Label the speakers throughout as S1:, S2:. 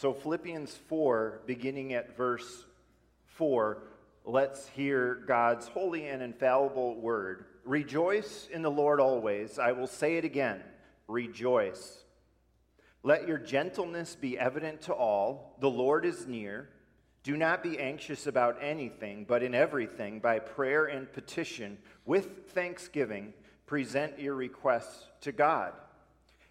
S1: So, Philippians 4, beginning at verse 4, let's hear God's holy and infallible word. Rejoice in the Lord always. I will say it again rejoice. Let your gentleness be evident to all. The Lord is near. Do not be anxious about anything, but in everything, by prayer and petition, with thanksgiving, present your requests to God.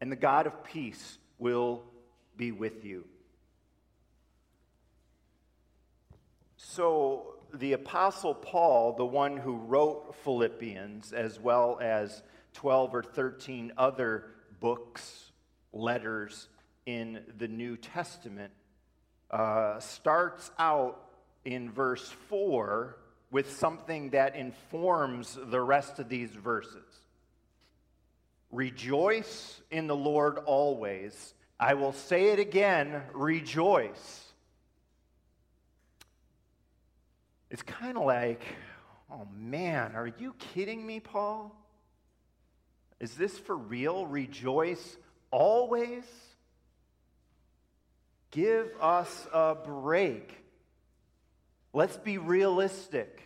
S1: and the God of peace will be with you. So, the Apostle Paul, the one who wrote Philippians, as well as 12 or 13 other books, letters in the New Testament, uh, starts out in verse 4 with something that informs the rest of these verses. Rejoice in the Lord always. I will say it again rejoice. It's kind of like, oh man, are you kidding me, Paul? Is this for real? Rejoice always? Give us a break. Let's be realistic.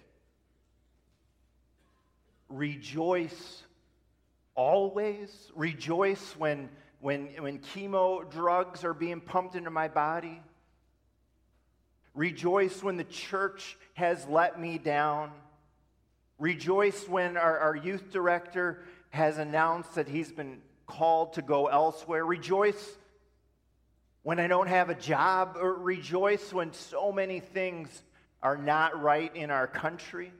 S1: Rejoice always rejoice when, when, when chemo drugs are being pumped into my body. Rejoice when the church has let me down. Rejoice when our, our youth director has announced that he's been called to go elsewhere. Rejoice when I don't have a job. Or rejoice when so many things are not right in our country.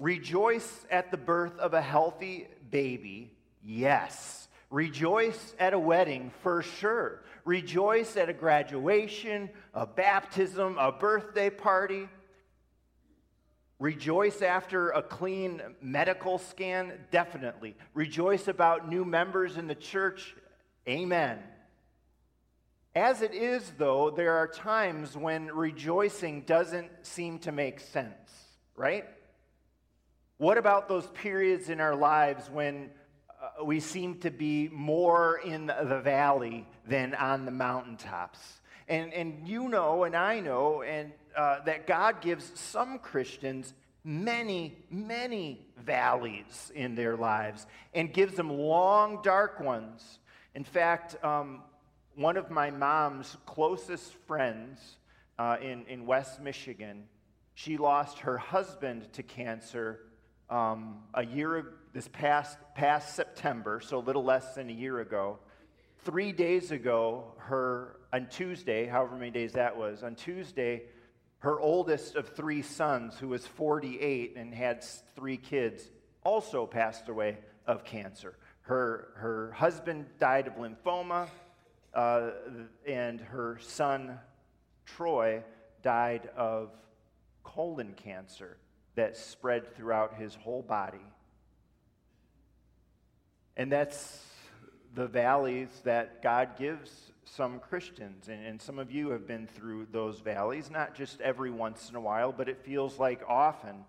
S1: Rejoice at the birth of a healthy baby, yes. Rejoice at a wedding, for sure. Rejoice at a graduation, a baptism, a birthday party. Rejoice after a clean medical scan, definitely. Rejoice about new members in the church, amen. As it is, though, there are times when rejoicing doesn't seem to make sense, right? What about those periods in our lives when uh, we seem to be more in the valley than on the mountaintops? And, and you know, and I know, and uh, that God gives some Christians many, many valleys in their lives and gives them long, dark ones. In fact, um, one of my mom's closest friends uh, in, in West Michigan, she lost her husband to cancer um, a year, this past, past September, so a little less than a year ago. Three days ago, her, on Tuesday, however many days that was, on Tuesday, her oldest of three sons, who was 48 and had three kids, also passed away of cancer. Her, her husband died of lymphoma, uh, and her son, Troy, died of colon cancer that spread throughout his whole body. And that's the valleys that God gives some Christians. And, and, some of you have been through those valleys, not just every once in a while, but it feels like often.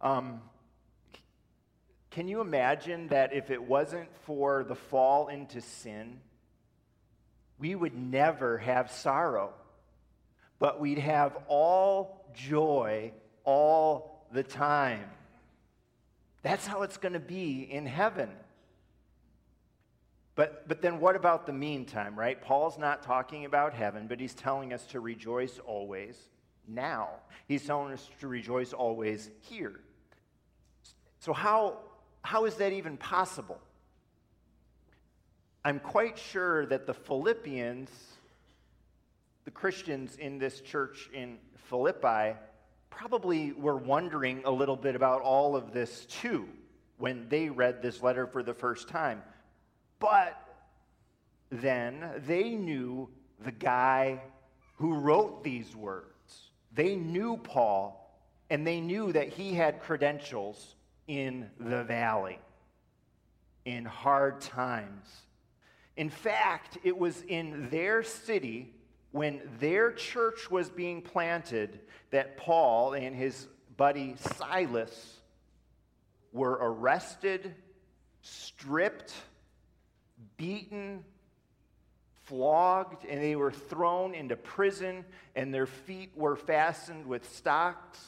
S1: Um, can you imagine that if it wasn't for the fall into sin, we would never have sorrow, but we'd have all joy, all the time. That's how it's going to be in heaven. But, but then what about the meantime, right? Paul's not talking about heaven, but he's telling us to rejoice always now. He's telling us to rejoice always here. So, how, how is that even possible? I'm quite sure that the Philippians, the Christians in this church in Philippi, probably were wondering a little bit about all of this too when they read this letter for the first time. But then, they knew the guy who wrote these words. They knew Paul, and they knew that he had credentials in the valley, in hard times. In fact, it was in their city when their church was being planted that Paul and his buddy Silas were arrested, stripped, beaten, flogged, and they were thrown into prison, and their feet were fastened with stocks.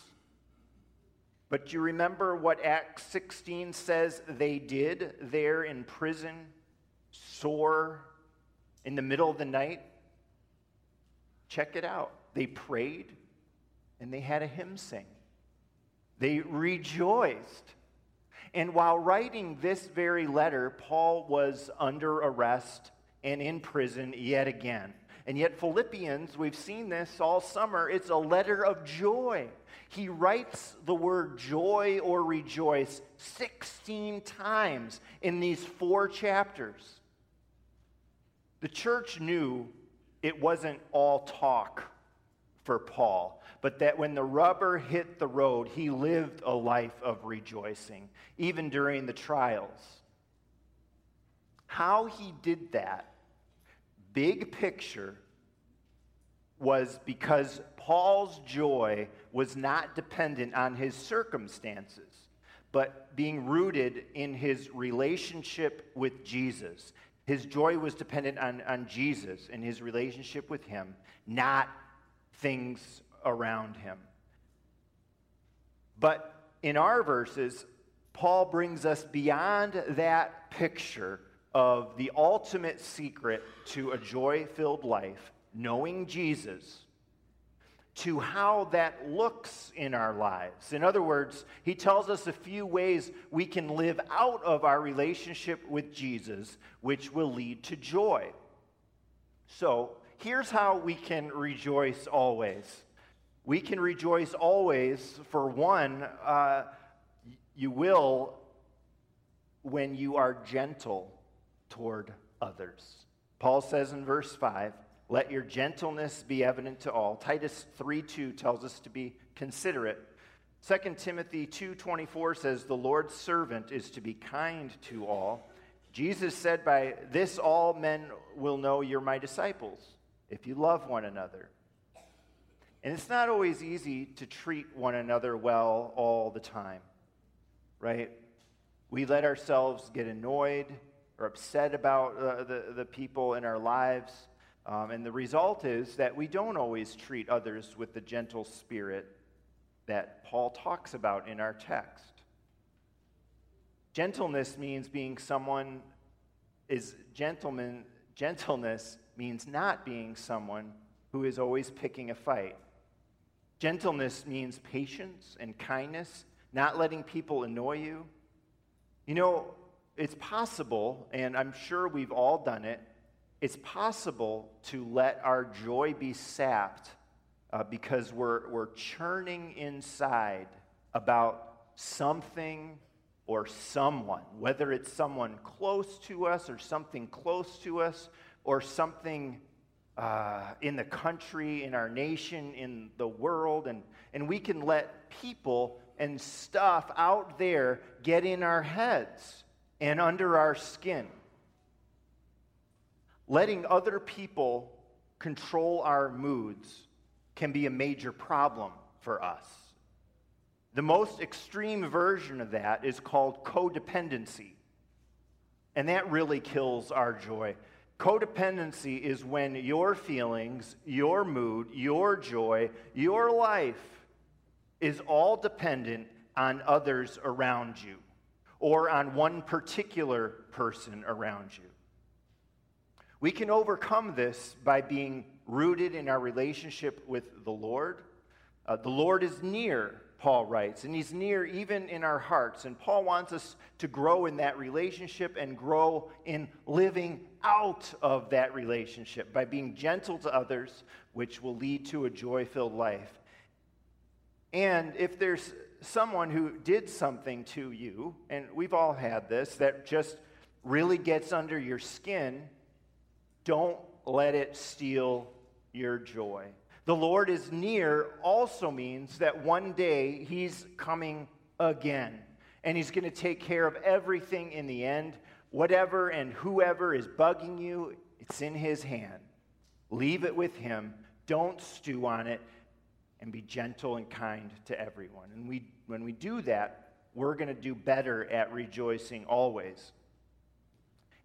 S1: But you remember what Acts 16 says they did there in prison, sore, in the middle of the night? Check it out. They prayed and they had a hymn sing. They rejoiced. And while writing this very letter, Paul was under arrest and in prison yet again. And yet, Philippians, we've seen this all summer, it's a letter of joy. He writes the word joy or rejoice 16 times in these four chapters. The church knew it wasn't all talk for Paul, but that when the rubber hit the road, he lived a life of rejoicing, even during the trials. How he did that big picture was because Paul's joy was not dependent on his circumstances, but being rooted in his relationship with Jesus. His joy was dependent on, on Jesus and his relationship with him, not things around him. But in our verses, Paul brings us beyond that picture of the ultimate secret to a joy filled life, knowing Jesus, to how that looks in our lives. In other words, he tells us a few ways we can live out of our relationship with Jesus, which will lead to joy. So, here's how we can rejoice always. We can rejoice always, for one, uh, you will when you are gentle toward others. Paul says in verse 5, let your gentleness be evident to all. Titus 3 2 tells us to be considerate. 2 Timothy 2:24 says the Lord's servant is to be kind to all. Jesus said by this all men will know you're my disciples if you love one another. And it's not always easy to treat one another well all the time. Right? We let ourselves get annoyed or upset about uh, the, the people in our lives. Um, and the result is that we don't always treat others with the gentle spirit that Paul talks about in our text. Gentleness means being someone is gentleman gentleness means not being someone who is always picking a fight. Gentleness means patience and kindness, not letting people annoy you. You know, it's possible, and I'm sure we've all done it, it's possible to let our joy be sapped uh, because we're, we're churning inside about something or someone, whether it's someone close to us or something close to us or something uh, in the country, in our nation, in the world. And, and we can let people and stuff out there get in our heads and under our skin. Letting other people control our moods can be a major problem for us. The most extreme version of that is called codependency. And that really kills our joy. Codependency is when your feelings, your mood, your joy, your life is all dependent on others around you or on one particular person around you. We can overcome this by being rooted in our relationship with the Lord. Uh, the Lord is near, Paul writes, and He's near even in our hearts. And Paul wants us to grow in that relationship and grow in living out of that relationship by being gentle to others, which will lead to a joy filled life. And if there's someone who did something to you, and we've all had this, that just really gets under your skin, don't let it steal your joy. The Lord is near also means that one day He's coming again. And He's going to take care of everything in the end. Whatever and whoever is bugging you, it's in His hand. Leave it with Him. Don't stew on it. And be gentle and kind to everyone. And we, when we do that, we're going to do better at rejoicing always.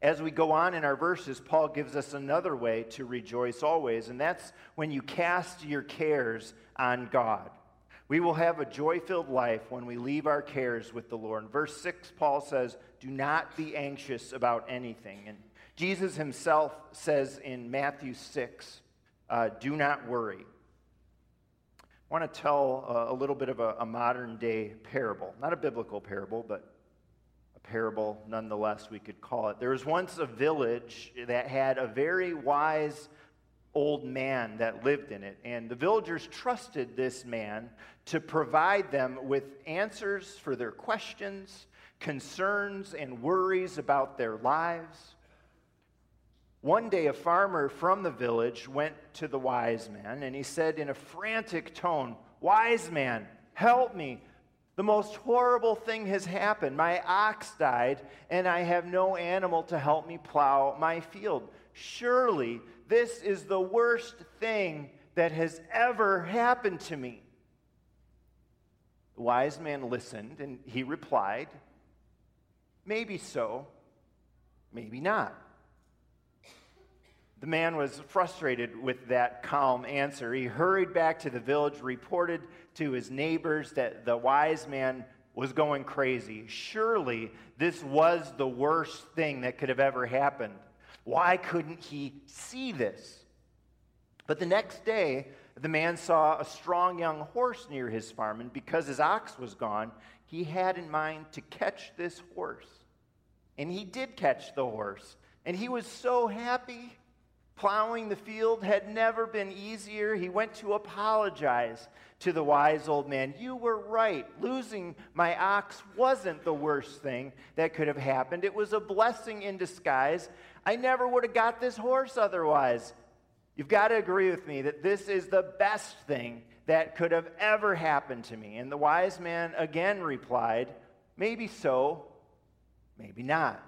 S1: As we go on in our verses, Paul gives us another way to rejoice always, and that's when you cast your cares on God. We will have a joy filled life when we leave our cares with the Lord. In verse 6, Paul says, Do not be anxious about anything. And Jesus himself says in Matthew 6, uh, Do not worry. I want to tell a, a little bit of a, a modern day parable. Not a biblical parable, but parable, nonetheless, we could call it. There was once a village that had a very wise old man that lived in it, and the villagers trusted this man to provide them with answers for their questions, concerns, and worries about their lives. One day, a farmer from the village went to the wise man and he said in a frantic tone, Wise man, help me. The most horrible thing has happened. My ox died, and I have no animal to help me plow my field. Surely this is the worst thing that has ever happened to me. The wise man listened, and he replied, Maybe so, maybe not. The man was frustrated with that calm answer. He hurried back to the village, reported to his neighbors that the wise man was going crazy. Surely this was the worst thing that could have ever happened. Why couldn't he see this? But the next day, the man saw a strong young horse near his farm, and because his ox was gone, he had in mind to catch this horse. And he did catch the horse, and he was so happy. Plowing the field had never been easier. He went to apologize to the wise old man. You were right. Losing my ox wasn't the worst thing that could have happened. It was a blessing in disguise. I never would have got this horse otherwise. You've got to agree with me that this is the best thing that could have ever happened to me. And the wise man again replied, Maybe so, maybe not.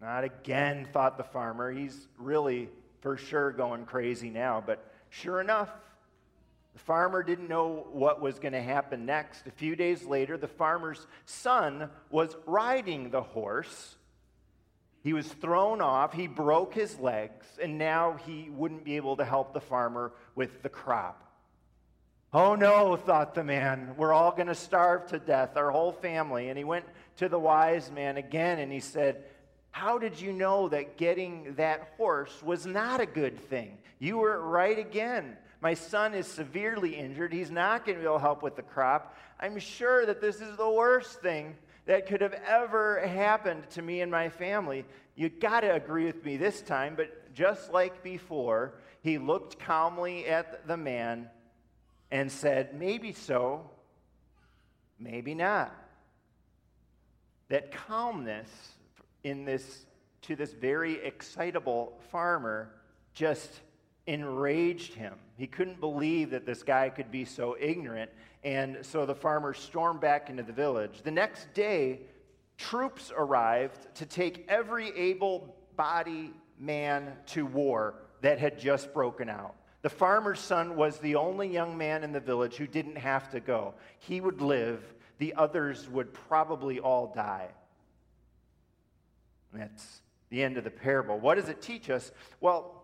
S1: Not again, thought the farmer. He's really for sure going crazy now. But sure enough, the farmer didn't know what was going to happen next. A few days later, the farmer's son was riding the horse. He was thrown off, he broke his legs, and now he wouldn't be able to help the farmer with the crop. Oh no, thought the man, we're all going to starve to death, our whole family. And he went to the wise man again and he said, how did you know that getting that horse was not a good thing? You were right again. My son is severely injured. He's not going to be able to help with the crop. I'm sure that this is the worst thing that could have ever happened to me and my family. You got to agree with me this time, but just like before, he looked calmly at the man and said, Maybe so, maybe not. That calmness in this to this very excitable farmer just enraged him. He couldn't believe that this guy could be so ignorant. And so the farmer stormed back into the village. The next day, troops arrived to take every able bodied man to war that had just broken out. The farmer's son was the only young man in the village who didn't have to go. He would live, the others would probably all die. That's the end of the parable. What does it teach us? Well,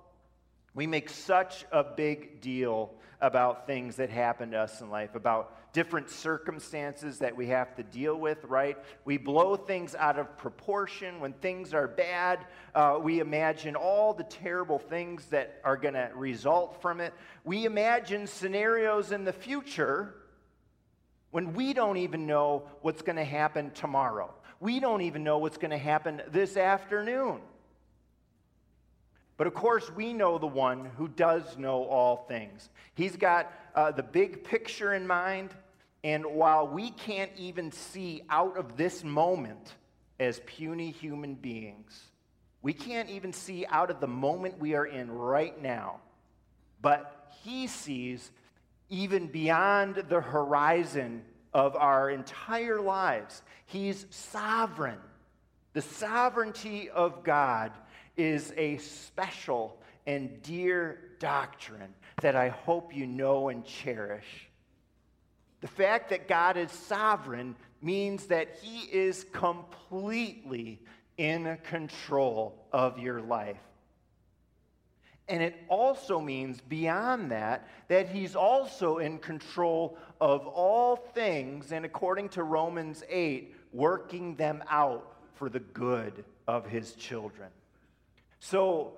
S1: we make such a big deal about things that happen to us in life, about different circumstances that we have to deal with, right? We blow things out of proportion. When things are bad, uh, we imagine all the terrible things that are going to result from it. We imagine scenarios in the future when we don't even know what's going to happen tomorrow. We don't even know what's going to happen this afternoon. But of course, we know the one who does know all things. He's got uh, the big picture in mind, and while we can't even see out of this moment as puny human beings, We can't even see out of the moment we are in right now. But He sees even beyond the horizon of our entire lives. He's sovereign. The sovereignty of God is a special and dear doctrine that I hope you know and cherish. The fact that God is sovereign means that He is completely in control of your life. And it also means, beyond that, that He's also in control of all things, and according to Romans 8, working them out for the good of His children. So,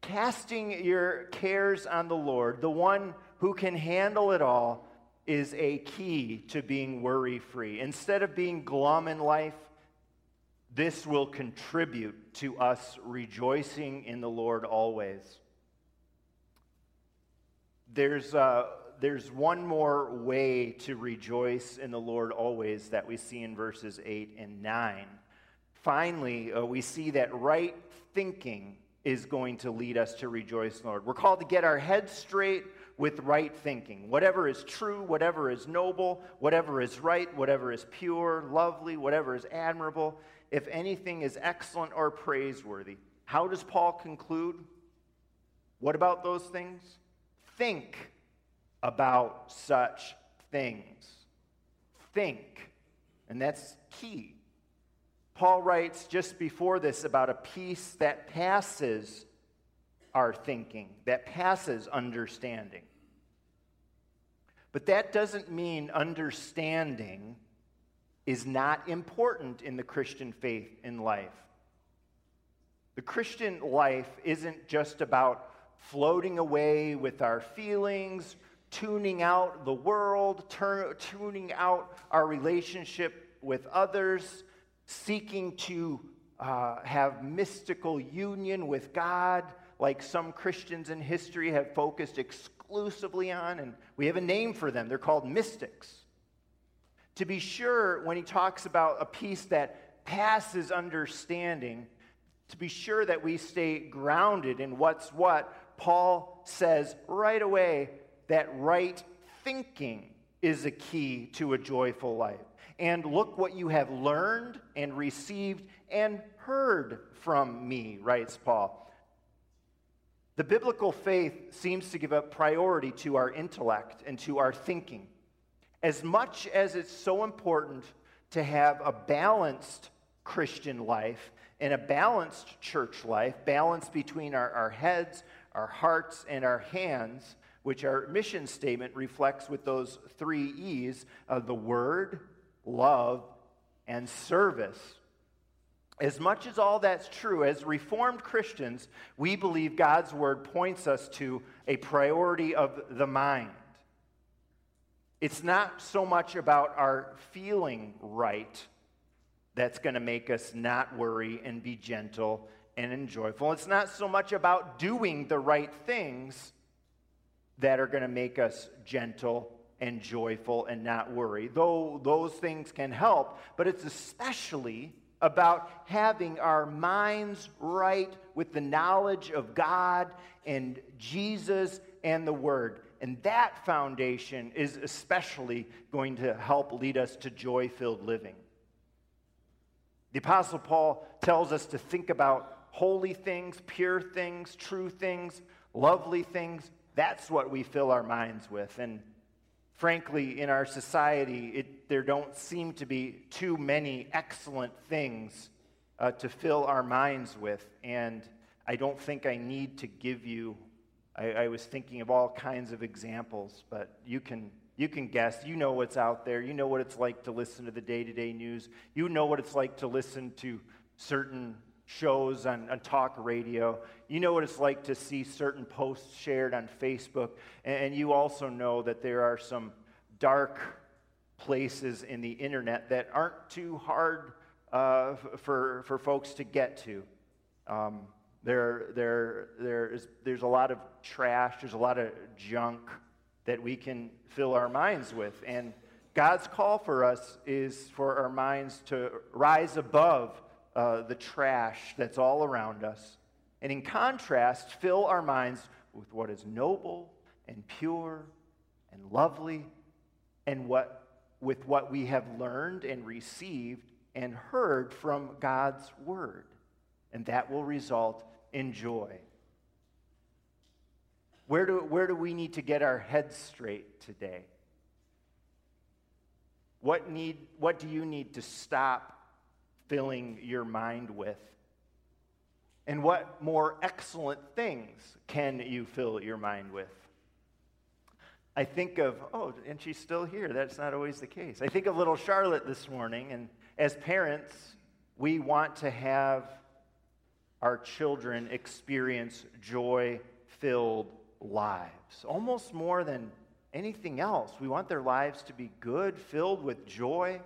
S1: casting your cares on the Lord, the one who can handle it all, is a key to being worry free. Instead of being glum in life, this will contribute to us rejoicing in the Lord always. There's, uh, there's one more way to rejoice in the Lord always that we see in verses 8 and 9. Finally, uh, we see that right thinking is going to lead us to rejoice Lord. We're called to get our heads straight with right thinking. Whatever is true, whatever is noble, whatever is right, whatever is pure, lovely, whatever is admirable, if anything is excellent or praiseworthy. How does Paul conclude? What about those things? Think about such things. Think. And that's key. Paul writes just before this about a peace that passes our thinking, that passes understanding. But that doesn't mean understanding is not important in the Christian faith in life. The Christian life isn't just about floating away with our feelings, tuning out the world, turn, tuning out our relationship with others, seeking to uh, have mystical union with God, like some Christians in history have focused exclusively on, and we have a name for them. They're called mystics. To be sure, when he talks about a peace that passes understanding, to be sure that we stay grounded in what's what, Paul says right away that right thinking is a key to a joyful life. And look what you have learned and received and heard from me, writes Paul. The biblical faith seems to give a priority to our intellect and to our thinking. As much as it's so important to have a balanced Christian life and a balanced church life, balance between our, our heads, our hearts, and our hands, which our mission statement reflects with those three E's of the Word, love, and service. As much as all that's true, as Reformed Christians, we believe God's Word points us to a priority of the mind. It's not so much about our feeling right that's going to make us not worry and be gentle and joyful. It's not so much about doing the right things that are going to make us gentle and joyful and not worry, though those things can help, but it's especially about having our minds right with the knowledge of God and Jesus and the Word. And that foundation is especially going to help lead us to joy filled living. The Apostle Paul tells us to think about holy things, pure things, true things, lovely things. That's what we fill our minds with. And frankly, in our society, it, there don't seem to be too many excellent things uh, to fill our minds with. And I don't think I need to give you I, I was thinking of all kinds of examples, but you can you can guess. You know what's out there. You know what it's like to listen to the day to day news. You know what it's like to listen to certain shows on, on, talk radio. You know what it's like to see certain posts shared on Facebook. And, and you also know that there are some dark places in the internet that aren't too hard uh, for, for folks to get to. Um, there, there, there is, there's a lot of trash, there's a lot of junk that we can fill our minds with. And God's call for us is for our minds to rise above uh, the trash that's all around us. And in contrast, fill our minds with what is noble and pure and lovely and what, with what we have learned and received and heard from God's word. And that will result in joy. Where do, where do we need to get our heads straight today? What, need, what do you need to stop filling your mind with? And what more excellent things can you fill your mind with? I think of, oh, and she's still here. That's not always the case. I think of little Charlotte this morning, and as parents, we want to have our children experience joy filled lives, almost more than anything else. We want their lives to be good, filled with joy.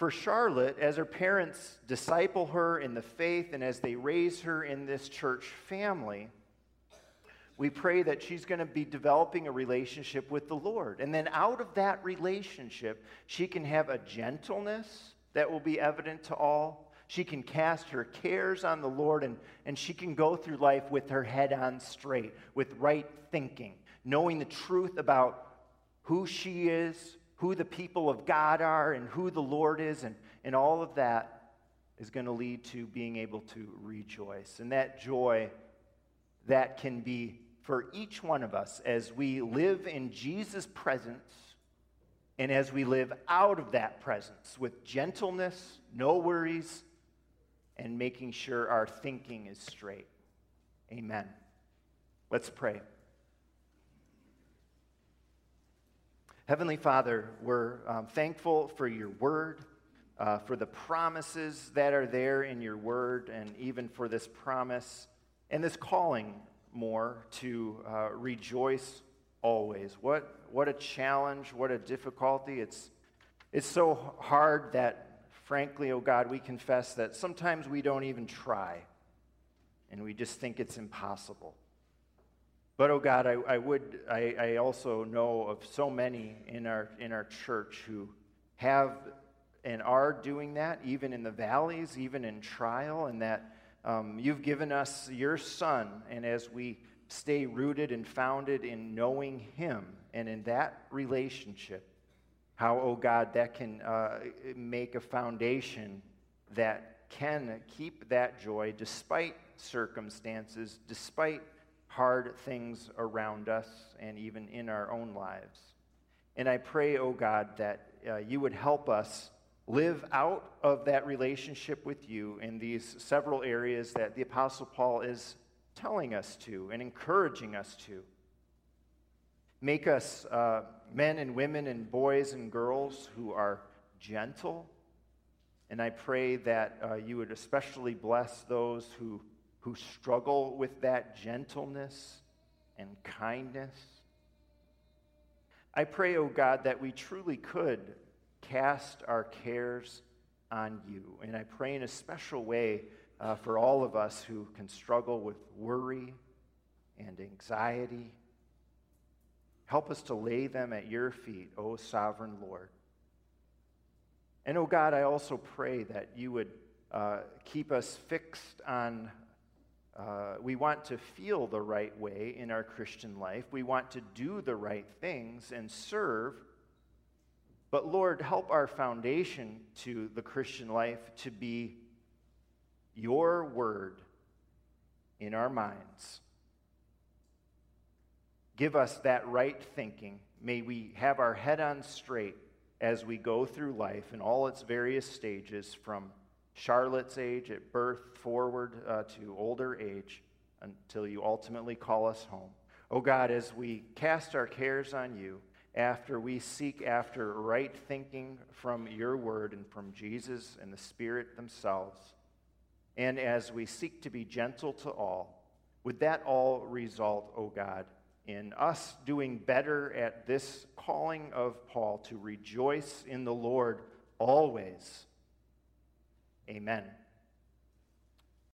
S1: For Charlotte, as her parents disciple her in the faith and as they raise her in this church family, we pray that she's going to be developing a relationship with the Lord. And then out of that relationship, she can have a gentleness that will be evident to all. She can cast her cares on the Lord and, and she can go through life with her head on straight, with right thinking, knowing the truth about who she is, who the people of God are, and who the Lord is, and, and all of that is going to lead to being able to rejoice. And that joy that can be for each one of us as we live in Jesus' presence and as we live out of that presence with gentleness, no worries, and making sure our thinking is straight. Amen. Let's pray. Heavenly Father, we're um, thankful for your word, uh, for the promises that are there in your word, and even for this promise and this calling more to uh, rejoice always. What, what a challenge, what a difficulty. It's, it's so hard that, frankly, oh God, we confess that sometimes we don't even try, and we just think it's impossible. But oh God, I, I would I, I also know of so many in our in our church who have and are doing that, even in the valleys, even in trial, and that um, you've given us your Son, and as we stay rooted and founded in knowing Him and in that relationship, how, oh God, that can uh, make a foundation that can keep that joy despite circumstances, despite hard things around us and even in our own lives. And I pray, oh God, that uh, you would help us live out of that relationship with you in these several areas that the Apostle Paul is telling us to and encouraging us to. Make us uh, men and women and boys and girls who are gentle. And I pray that uh, you would especially bless those who who struggle with that gentleness and kindness. I pray, O oh God, that we truly could cast our cares on you. And I pray in a special way uh, for all of us who can struggle with worry and anxiety. Help us to lay them at your feet, O sovereign Lord. And, O oh God, I also pray that you would uh, keep us fixed on uh, we want to feel the right way in our Christian life. We want to do the right things and serve. But Lord, help our foundation to the Christian life to be your word in our minds. Give us that right thinking. May we have our head on straight as we go through life in all its various stages from Charlotte's age at birth forward uh, to older age until you ultimately call us home. Oh God, as we cast our cares on you, after we seek after right thinking from your word and from Jesus and the Spirit themselves, and as we seek to be gentle to all, would that all result, O oh God, in us doing better at this calling of Paul to rejoice in the Lord always? Amen.